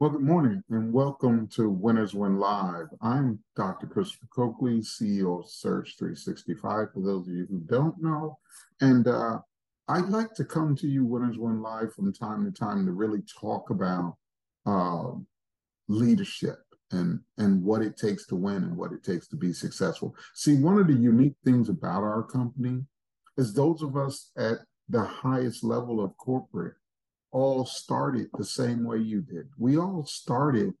Well, good morning and welcome to Winners Win Live. I'm Dr. Christopher Coakley, CEO of Surge 365, for those of you who don't know. And uh, I'd like to come to you, Winners Win Live, from time to time to really talk about uh, leadership and, and what it takes to win and what it takes to be successful. See, one of the unique things about our company is those of us at the highest level of corporate all started the same way you did. We all started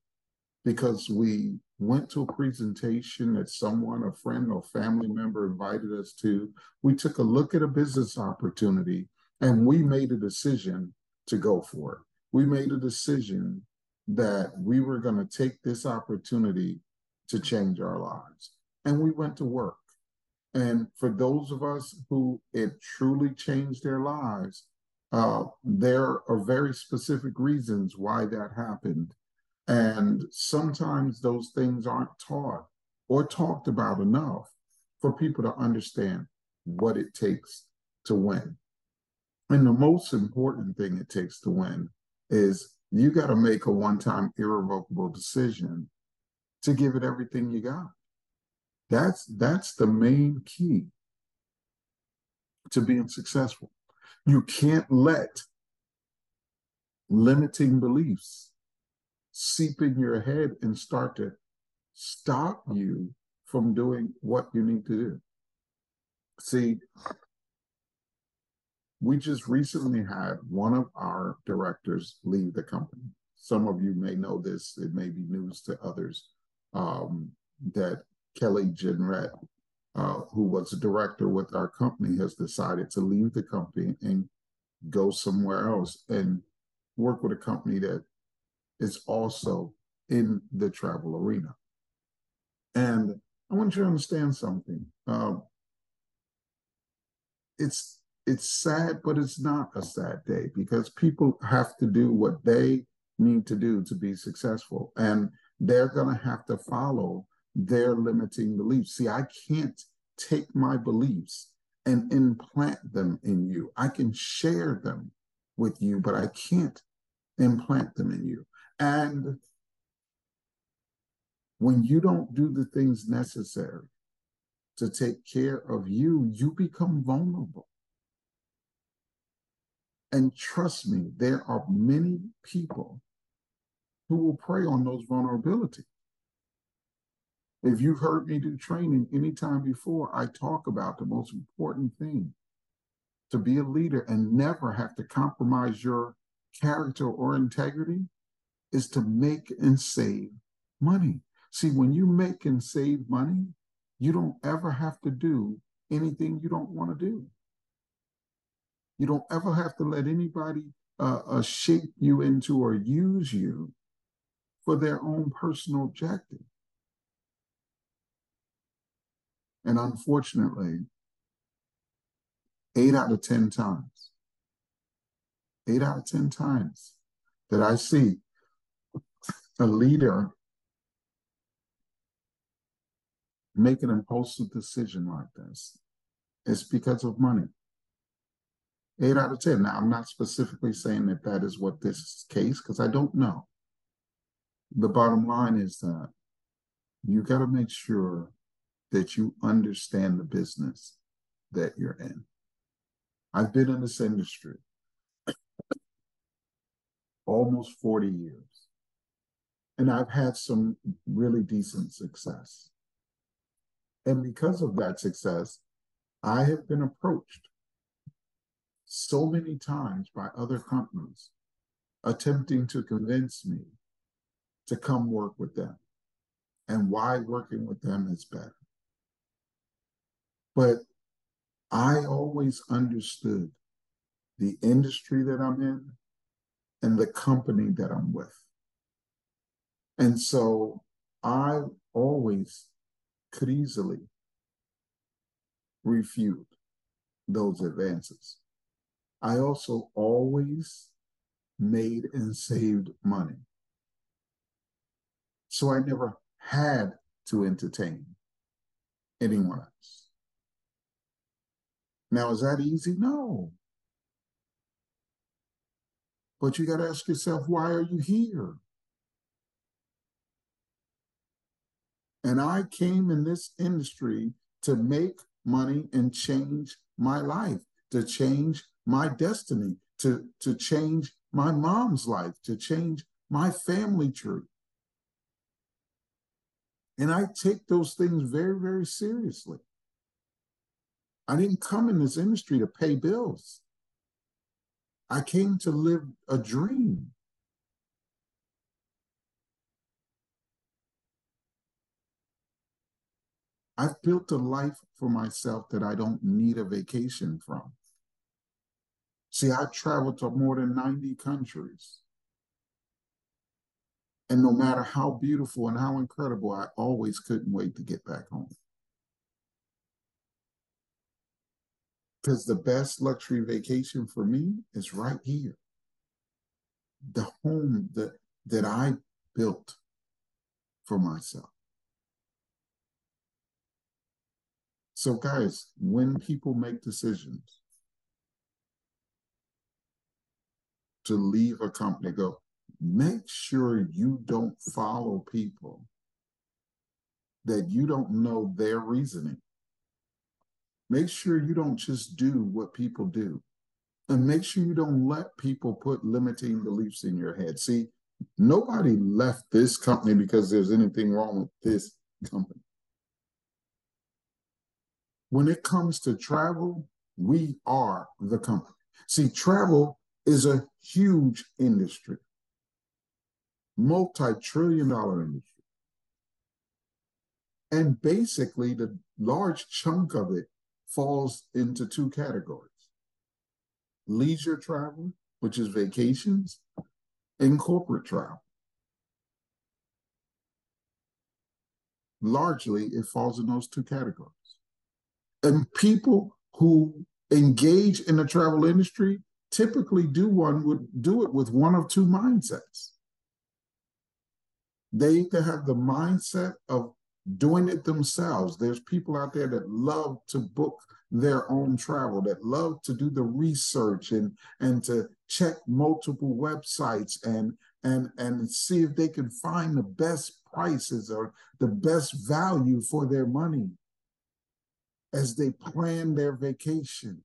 because we went to a presentation that someone, a friend or family member invited us to. We took a look at a business opportunity and we made a decision to go for it. We made a decision that we were going to take this opportunity to change our lives. And we went to work. And for those of us who it truly changed their lives, uh, there are very specific reasons why that happened. And sometimes those things aren't taught or talked about enough for people to understand what it takes to win. And the most important thing it takes to win is you got to make a one time irrevocable decision to give it everything you got. That's that's the main key to being successful. You can't let limiting beliefs seep in your head and start to stop you from doing what you need to do. See, we just recently had one of our directors leave the company. Some of you may know this, it may be news to others, um, that Kelly Jenrette uh, who was a director with our company, has decided to leave the company and go somewhere else and work with a company that is also in the travel arena. And I want you to understand something. Uh, it's it's sad, but it's not a sad day because people have to do what they need to do to be successful, and they're going to have to follow their limiting beliefs. See, I can't take my beliefs and implant them in you. I can share them with you, but I can't implant them in you. And when you don't do the things necessary to take care of you, you become vulnerable. And trust me, there are many people who will prey on those vulnerabilities. If you've heard me do training anytime before, I talk about the most important thing to be a leader and never have to compromise your character or integrity is to make and save money. See, when you make and save money, you don't ever have to do anything you don't want to do. You don't ever have to let anybody uh, uh, shape you into or use you for their own personal objective. And unfortunately, eight out of 10 times, eight out of 10 times that I see a leader make an impulsive decision like this, it's because of money. Eight out of 10. Now, I'm not specifically saying that that is what this case, because I don't know. The bottom line is that you got to make sure that you understand the business that you're in. I've been in this industry almost 40 years, and I've had some really decent success. And because of that success, I have been approached so many times by other companies attempting to convince me to come work with them and why working with them is better. But I always understood the industry that I'm in and the company that I'm with. And so I always could easily refute those advances. I also always made and saved money. So I never had to entertain anyone else. Now, is that easy? No. But you got to ask yourself, why are you here? And I came in this industry to make money and change my life, to change my destiny, to, to change my mom's life, to change my family tree. And I take those things very, very seriously. I didn't come in this industry to pay bills. I came to live a dream. I've built a life for myself that I don't need a vacation from. See, I've traveled to more than 90 countries. And no matter how beautiful and how incredible, I always couldn't wait to get back home. Because the best luxury vacation for me is right here. The home that, that I built for myself. So, guys, when people make decisions to leave a company, go, make sure you don't follow people that you don't know their reasoning. Make sure you don't just do what people do. And make sure you don't let people put limiting beliefs in your head. See, nobody left this company because there's anything wrong with this company. When it comes to travel, we are the company. See, travel is a huge industry, multi trillion dollar industry. And basically, the large chunk of it falls into two categories leisure travel, which is vacations, and corporate travel. Largely, it falls in those two categories. And people who engage in the travel industry typically do one would do it with one of two mindsets. They either have the mindset of doing it themselves. There's people out there that love to book their own travel, that love to do the research and and to check multiple websites and and and see if they can find the best prices or the best value for their money as they plan their vacation.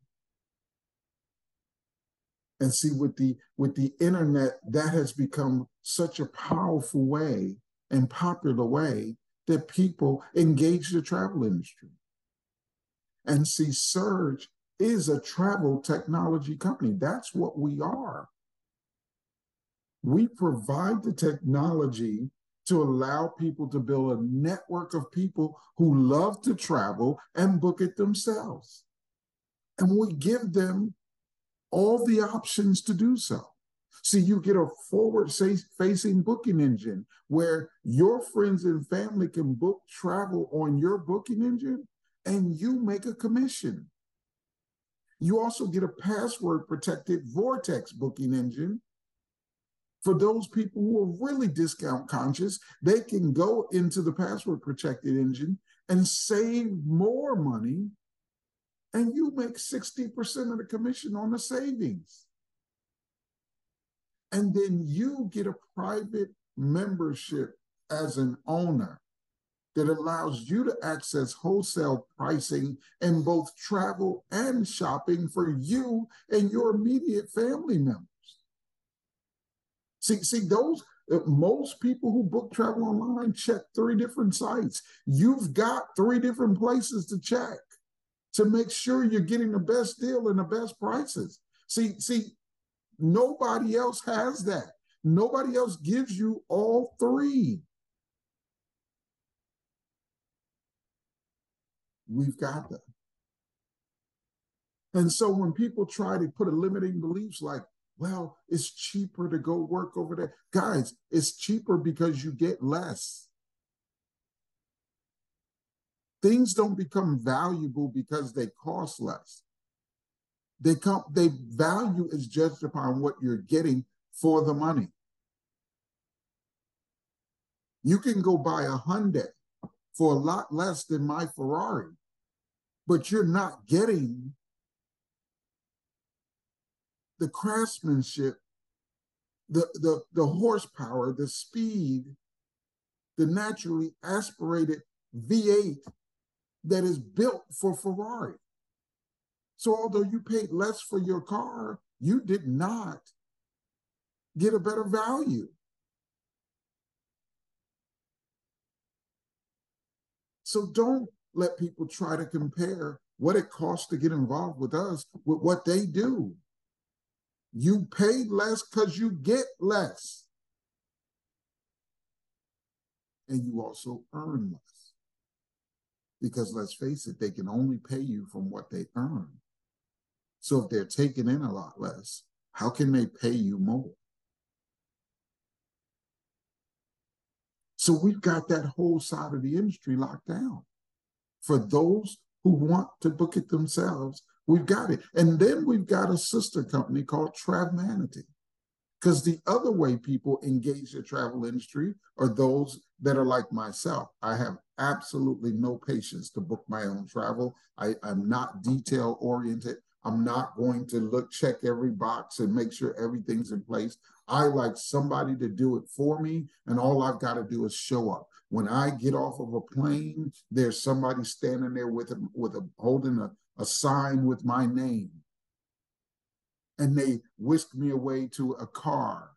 And see with the with the internet, that has become such a powerful way and popular way that people engage the travel industry. And see, Surge is a travel technology company. That's what we are. We provide the technology to allow people to build a network of people who love to travel and book it themselves. And we give them all the options to do so. See, you get a forward facing booking engine where your friends and family can book travel on your booking engine and you make a commission. You also get a password protected Vortex booking engine. For those people who are really discount conscious, they can go into the password protected engine and save more money, and you make 60% of the commission on the savings. And then you get a private membership as an owner that allows you to access wholesale pricing in both travel and shopping for you and your immediate family members. See, see those uh, most people who book travel online check three different sites. You've got three different places to check to make sure you're getting the best deal and the best prices. See, see, Nobody else has that. Nobody else gives you all three. We've got them. And so when people try to put a limiting beliefs like, well, it's cheaper to go work over there. Guys, it's cheaper because you get less. Things don't become valuable because they cost less. They come, they value is judged upon what you're getting for the money. You can go buy a Hyundai for a lot less than my Ferrari, but you're not getting the craftsmanship, the, the, the horsepower, the speed, the naturally aspirated V8 that is built for Ferrari. So although you paid less for your car, you did not get a better value. So don't let people try to compare what it costs to get involved with us with what they do. You pay less because you get less. And you also earn less. Because let's face it, they can only pay you from what they earn. So if they're taking in a lot less, how can they pay you more? So we've got that whole side of the industry locked down. For those who want to book it themselves, we've got it. And then we've got a sister company called Travmanity. Because the other way people engage the travel industry are those that are like myself. I have absolutely no patience to book my own travel. I, am not detail oriented. I'm not going to look, check every box and make sure everything's in place. I like somebody to do it for me, and all I've got to do is show up. When I get off of a plane, there's somebody standing there with a, with a holding a, a sign with my name. And they whisk me away to a car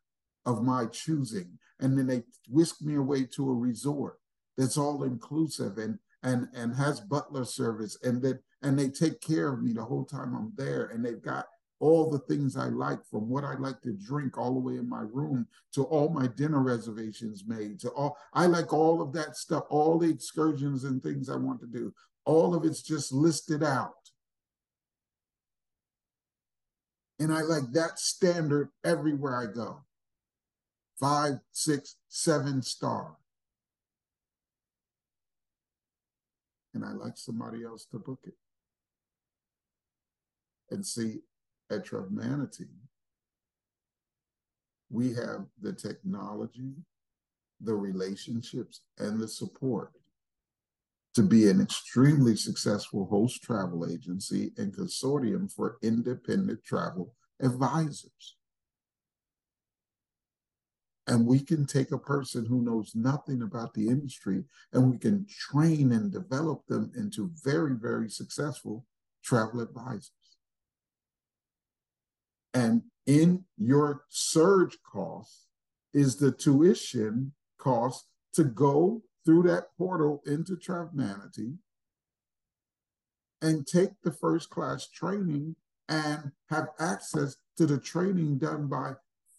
of my choosing. And then they whisk me away to a resort that's all inclusive and and and has butler service and that and they take care of me the whole time I'm there and they've got all the things I like from what I like to drink all the way in my room to all my dinner reservations made to all I like all of that stuff all the excursions and things I want to do. All of it's just listed out. And I like that standard everywhere I go. Five six seven star. And I like somebody else to book it and see at Travmanity, we have the technology, the relationships, and the support to be an extremely successful host travel agency and consortium for independent travel advisors. And we can take a person who knows nothing about the industry and we can train and develop them into very, very successful travel advisors. And in your surge cost is the tuition cost to go through that portal into Travmanity and take the first class training and have access to the training done by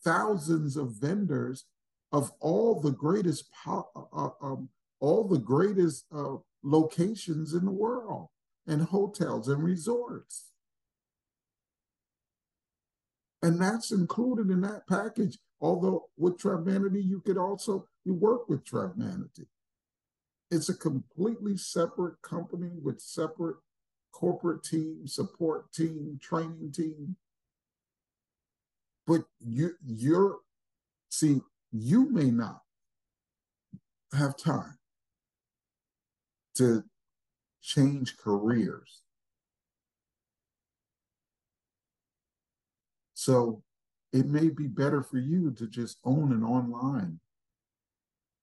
thousands of vendors of all the greatest uh, uh, um, all the greatest uh, locations in the world and hotels and resorts and that's included in that package. Although with Travmanity, you could also you work with Travmanity. It's a completely separate company with separate corporate team, support team, training team. But you you're see, you may not have time to change careers So it may be better for you to just own an online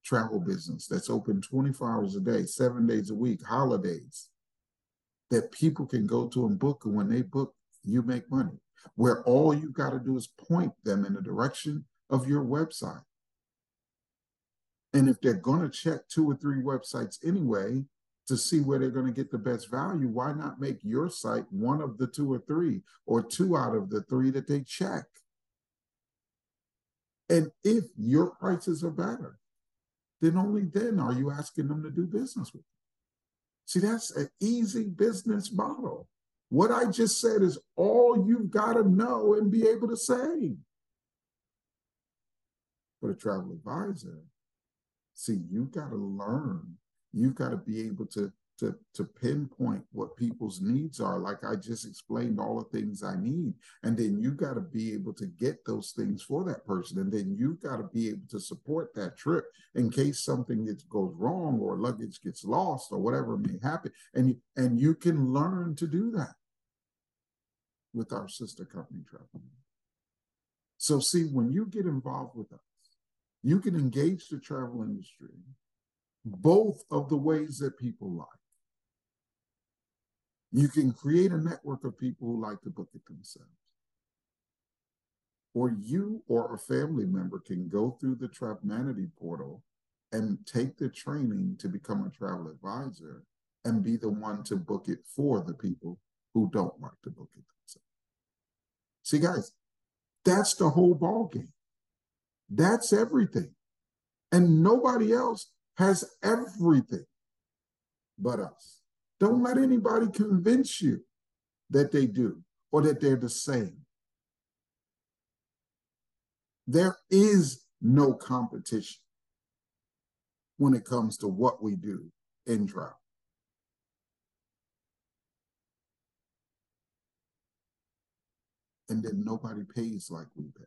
travel business that's open 24 hours a day, seven days a week, holidays, that people can go to and book. And when they book, you make money. Where all you've got to do is point them in the direction of your website. And if they're going to check two or three websites anyway, to see where they're going to get the best value, why not make your site one of the two or three, or two out of the three that they check? And if your prices are better, then only then are you asking them to do business with you. See, that's an easy business model. What I just said is all you've got to know and be able to say. For a travel advisor, see, you've got to learn you've got to be able to to to pinpoint what people's needs are like i just explained all the things i need. And then you got to be able to get those things for that person. And then you've got to be able to support that trip in case something gets, goes wrong or luggage gets lost or whatever may happen. And you, and you can learn to do that with our sister company travel so see when you get involved with us you can engage the travel industry both of the ways that people like. You can create a network of people who like to book it themselves. Or you or a family member can go through the Travelmanity portal and take the training to become a travel advisor and be the one to book it for the people who don't like to book it themselves. See, guys, that's the whole ball game. That's everything. And nobody else has everything but us. Don't let anybody convince you that they do or that they're the same. There is no competition when it comes to what we do in travel. And then nobody pays like we pay.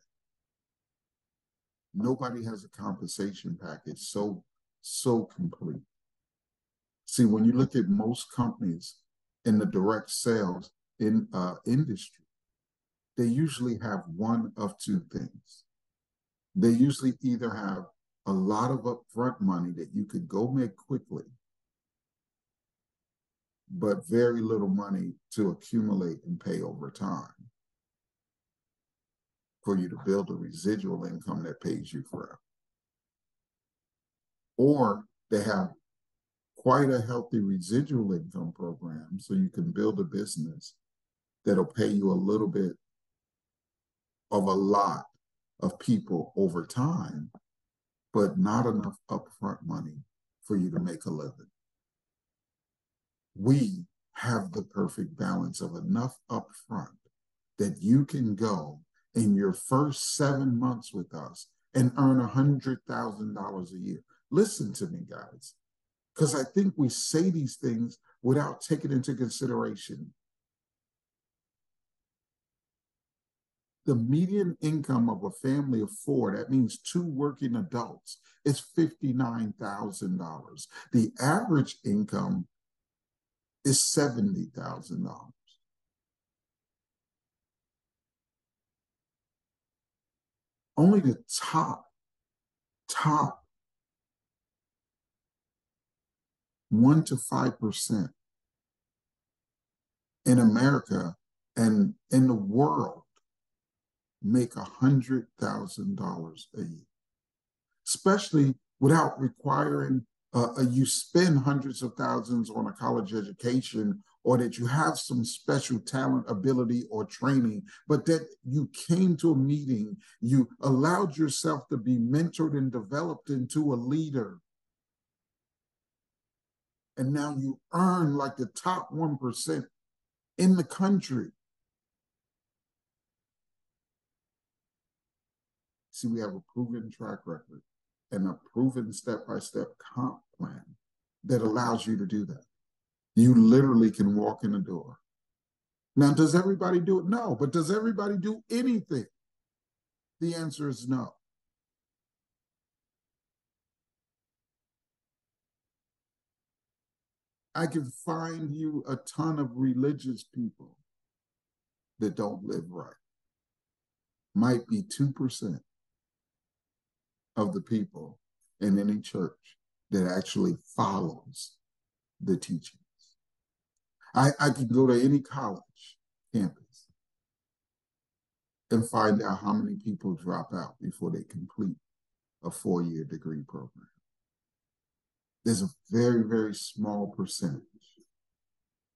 Nobody has a compensation package so so complete. See, when you look at most companies in the direct sales in uh, industry, they usually have one of two things. They usually either have a lot of upfront money that you could go make quickly, but very little money to accumulate and pay over time for you to build a residual income that pays you forever. Or they have quite a healthy residual income program so you can build a business that'll pay you a little bit of a lot of people over time, but not enough upfront money for you to make a living. We have the perfect balance of enough upfront that you can go in your first seven months with us and earn $100,000 a year. Listen to me, guys, because I think we say these things without taking into consideration the median income of a family of four, that means two working adults, is $59,000. The average income is $70,000. Only the top, top one to five percent in America and in the world make a hundred thousand dollars a year, especially without requiring uh, uh, you spend hundreds of thousands on a college education or that you have some special talent, ability, or training, but that you came to a meeting, you allowed yourself to be mentored and developed into a leader and now you earn like the top 1% in the country. See, we have a proven track record and a proven step by step comp plan that allows you to do that. You literally can walk in the door. Now, does everybody do it? No, but does everybody do anything? The answer is no. I can find you a ton of religious people that don't live right. Might be 2% of the people in any church that actually follows the teachings. I, I could go to any college campus and find out how many people drop out before they complete a four year degree program there's a very, very small percentage.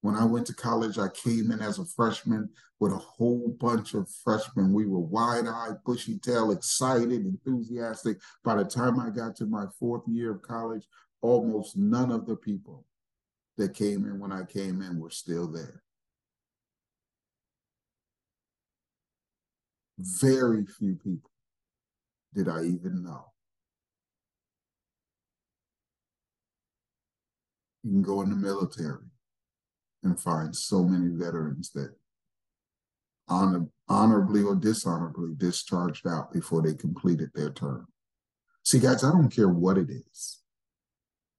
When I went to college, I came in as a freshman with a whole bunch of freshmen. We were wide eyed, bushy tailed, excited, enthusiastic. By the time I got to my fourth year of college, almost none of the people that came in when I came in were still there. Very few people did I even know. You can go in the military and find so many veterans that honor, honorably or dishonorably discharged out before they completed their term. See, guys, I don't care what it is.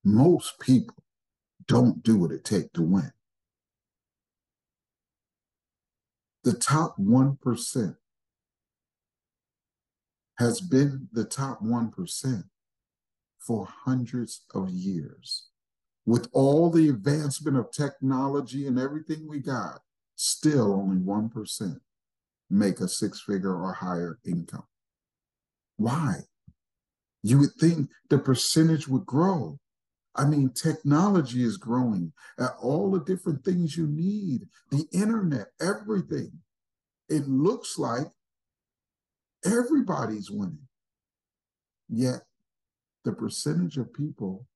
Most people don't do what it takes to win. The top 1% has been the top 1% for hundreds of years. With all the advancement of technology and everything we got, still only 1% make a six figure or higher income. Why? You would think the percentage would grow. I mean, technology is growing all the different things you need, the internet, everything. It looks like everybody's winning. Yet the percentage of people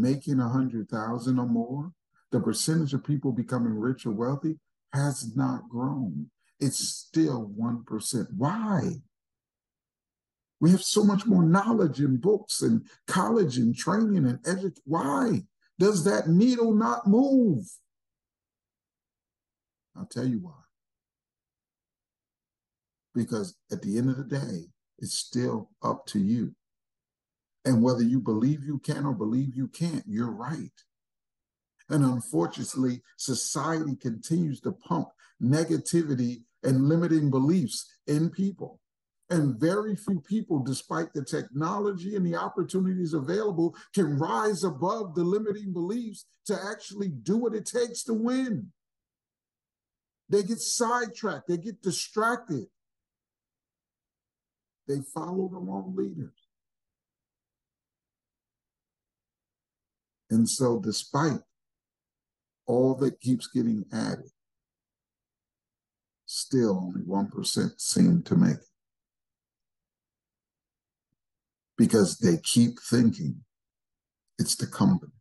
making a hundred thousand or more, the percentage of people becoming rich or wealthy has not grown. It's still 1%. Why? We have so much more knowledge in books and college and training and education. Why does that needle not move? I'll tell you why. Because at the end of the day, it's still up to you. And whether you believe you can or believe you can't, you're right. And unfortunately, society continues to pump negativity and limiting beliefs in people. And very few people, despite the technology and the opportunities available, can rise above the limiting beliefs to actually do what it takes to win. They get sidetracked, they get distracted. They follow the wrong leaders. And so, despite all that keeps getting added, still only 1% seem to make it. because they keep thinking it's the company,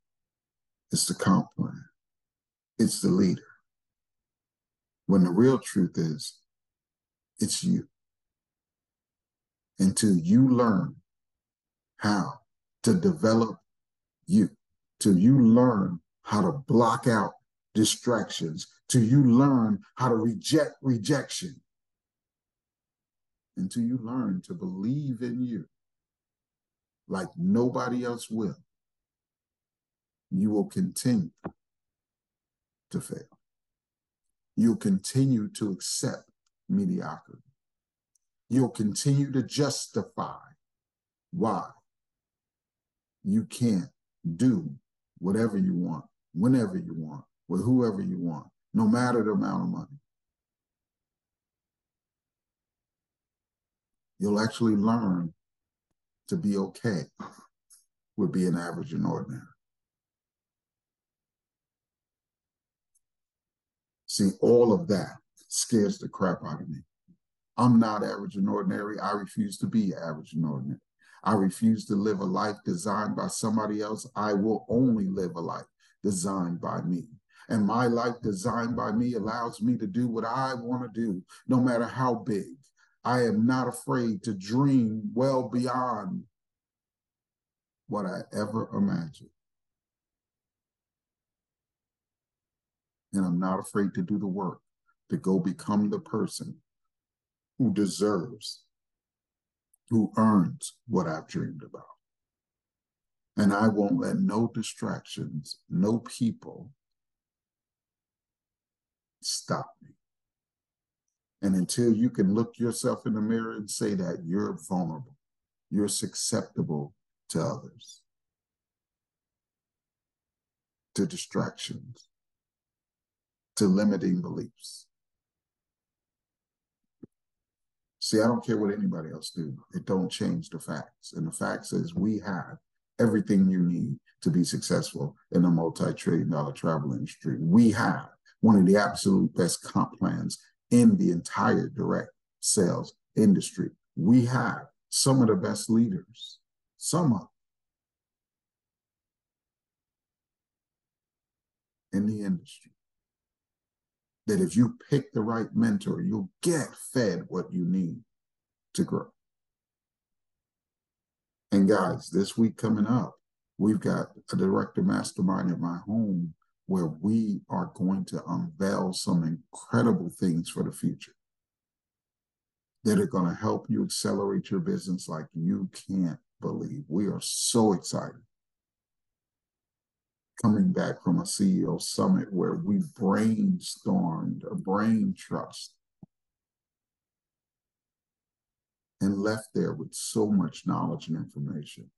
it's the comp plan, it's the leader. When the real truth is, it's you. Until you learn how to develop you, till you learn how to block out distractions, till you learn how to reject rejection, until you learn to believe in you like nobody else will, you will continue to fail. You'll continue to accept mediocrity. You'll continue to justify why you can't do whatever you want, whenever you want, with whoever you want, no matter the amount of money. You'll actually learn to be okay with being average and ordinary. See, all of that scares the crap out of me. I'm not average and ordinary. I refuse to be average and ordinary. I refuse to live a life designed by somebody else. I will only live a life designed by me. And my life designed by me allows me to do what I want to do, no matter how big, I am not afraid to dream well beyond what I ever imagined. And I'm not afraid to do the work to go become the person who deserves, who earns what I've dreamed about. And I won't let no distractions, no people stop me. And until you can look yourself in the mirror and say that you're vulnerable, you're susceptible to others, to distractions, to limiting beliefs. See, I don't care what anybody else do. It don't change the facts. And the facts is we have everything you need to be successful in the multi-trillion dollar travel industry. We have one of the absolute best comp plans in the entire direct sales industry. We have some of the best leaders, some of in the industry. That if you pick the right mentor, you'll get fed what you need to grow. And guys, this week coming up, we've got a director mastermind at my home where we are going to unveil some incredible things for the future that are going to help you accelerate your business like you can't believe. We are so excited. Coming back from a CEO summit where we brainstormed a brain trust and left there with so much knowledge and information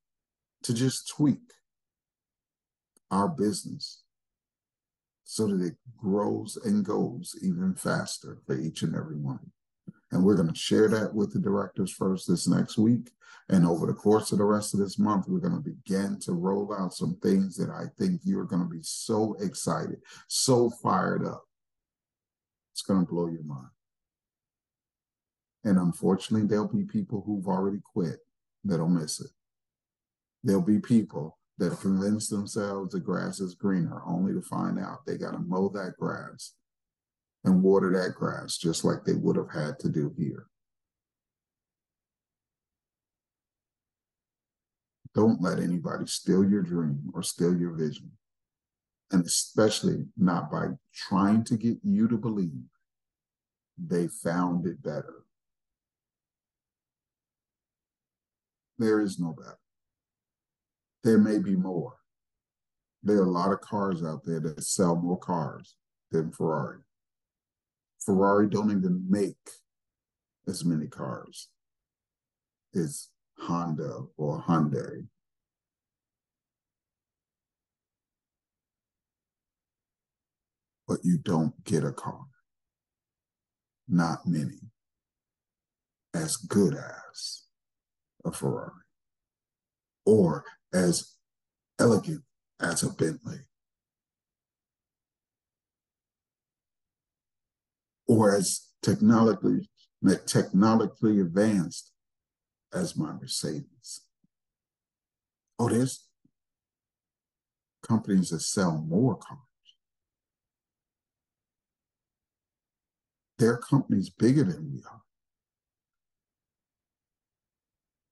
to just tweak our business so that it grows and goes even faster for each and every one. And we're going to share that with the directors first this next week. And over the course of the rest of this month, we're going to begin to roll out some things that I think you're going to be so excited, so fired up. It's going to blow your mind. And unfortunately, there'll be people who've already quit that'll miss it. There'll be people that convince themselves the grass is greener only to find out they got to mow that grass and water that grass just like they would have had to do here. Don't let anybody steal your dream or steal your vision. And especially not by trying to get you to believe they found it better. There is no better there may be more. There are a lot of cars out there that sell more cars than Ferrari. Ferrari don't even make as many cars as Honda or Hyundai. But you don't get a car. Not many. As good as a Ferrari. Or as elegant as a Bentley. Or as technologically, technologically advanced as my Mercedes. Oh, there's companies that sell more cars. Their companies bigger than we are.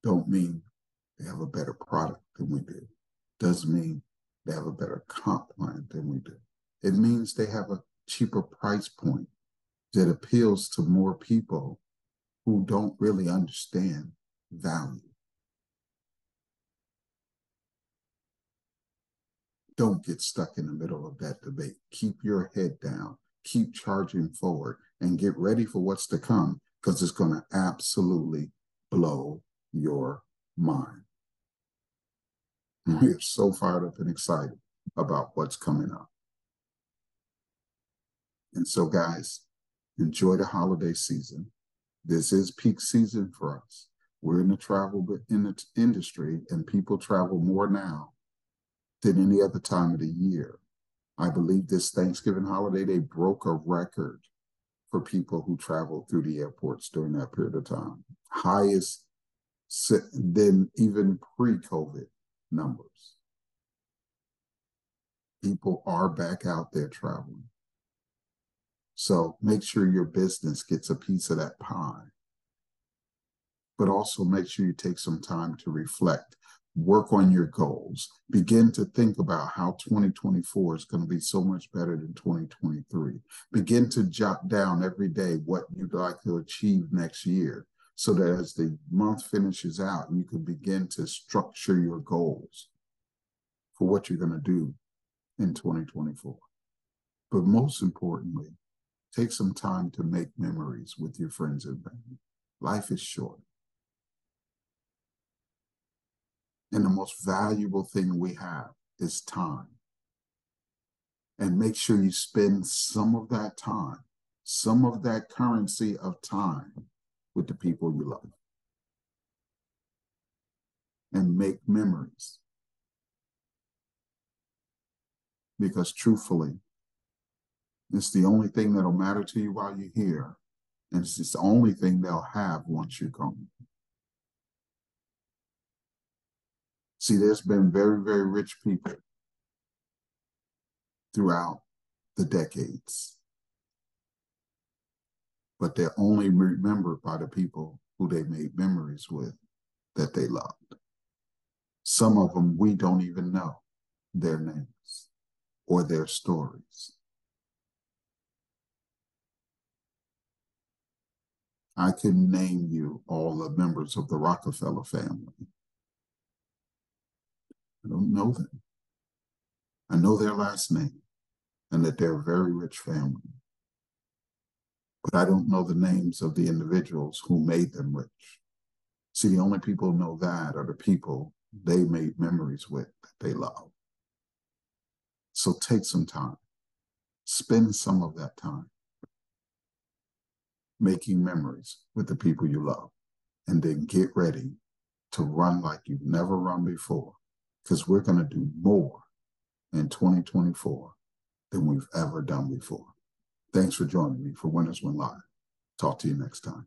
Don't mean they have a better product than we do. Doesn't mean they have a better comp plan than we do. It means they have a cheaper price point that appeals to more people who don't really understand value. Don't get stuck in the middle of that debate. Keep your head down, keep charging forward, and get ready for what's to come because it's going to absolutely blow your mind. We are so fired up and excited about what's coming up. And so, guys, enjoy the holiday season. This is peak season for us. We're in the travel in the industry, and people travel more now than any other time of the year. I believe this Thanksgiving holiday, they broke a record for people who traveled through the airports during that period of time. Highest than even pre COVID numbers. People are back out there traveling. So make sure your business gets a piece of that pie. But also make sure you take some time to reflect, work on your goals, begin to think about how 2024 is going to be so much better than 2023. Begin to jot down every day what you'd like to achieve next year so that as the month finishes out, you can begin to structure your goals for what you're going to do in 2024. But most importantly, take some time to make memories with your friends and family. Life is short. And the most valuable thing we have is time. And make sure you spend some of that time, some of that currency of time with the people you love. And make memories. Because truthfully, it's the only thing that'll matter to you while you're here. And it's the only thing they'll have once you're gone. See, there's been very, very rich people throughout the decades but they're only remembered by the people who they made memories with that they loved. Some of them we don't even know their names or their stories. I can name you all the members of the Rockefeller family. I don't know them. I know their last name and that they're a very rich family but I don't know the names of the individuals who made them rich. See, the only people who know that are the people they made memories with that they love. So take some time, spend some of that time making memories with the people you love, and then get ready to run like you've never run before, because we're going to do more in 2024 than we've ever done before. Thanks for joining me for Winners Win Live. Talk to you next time.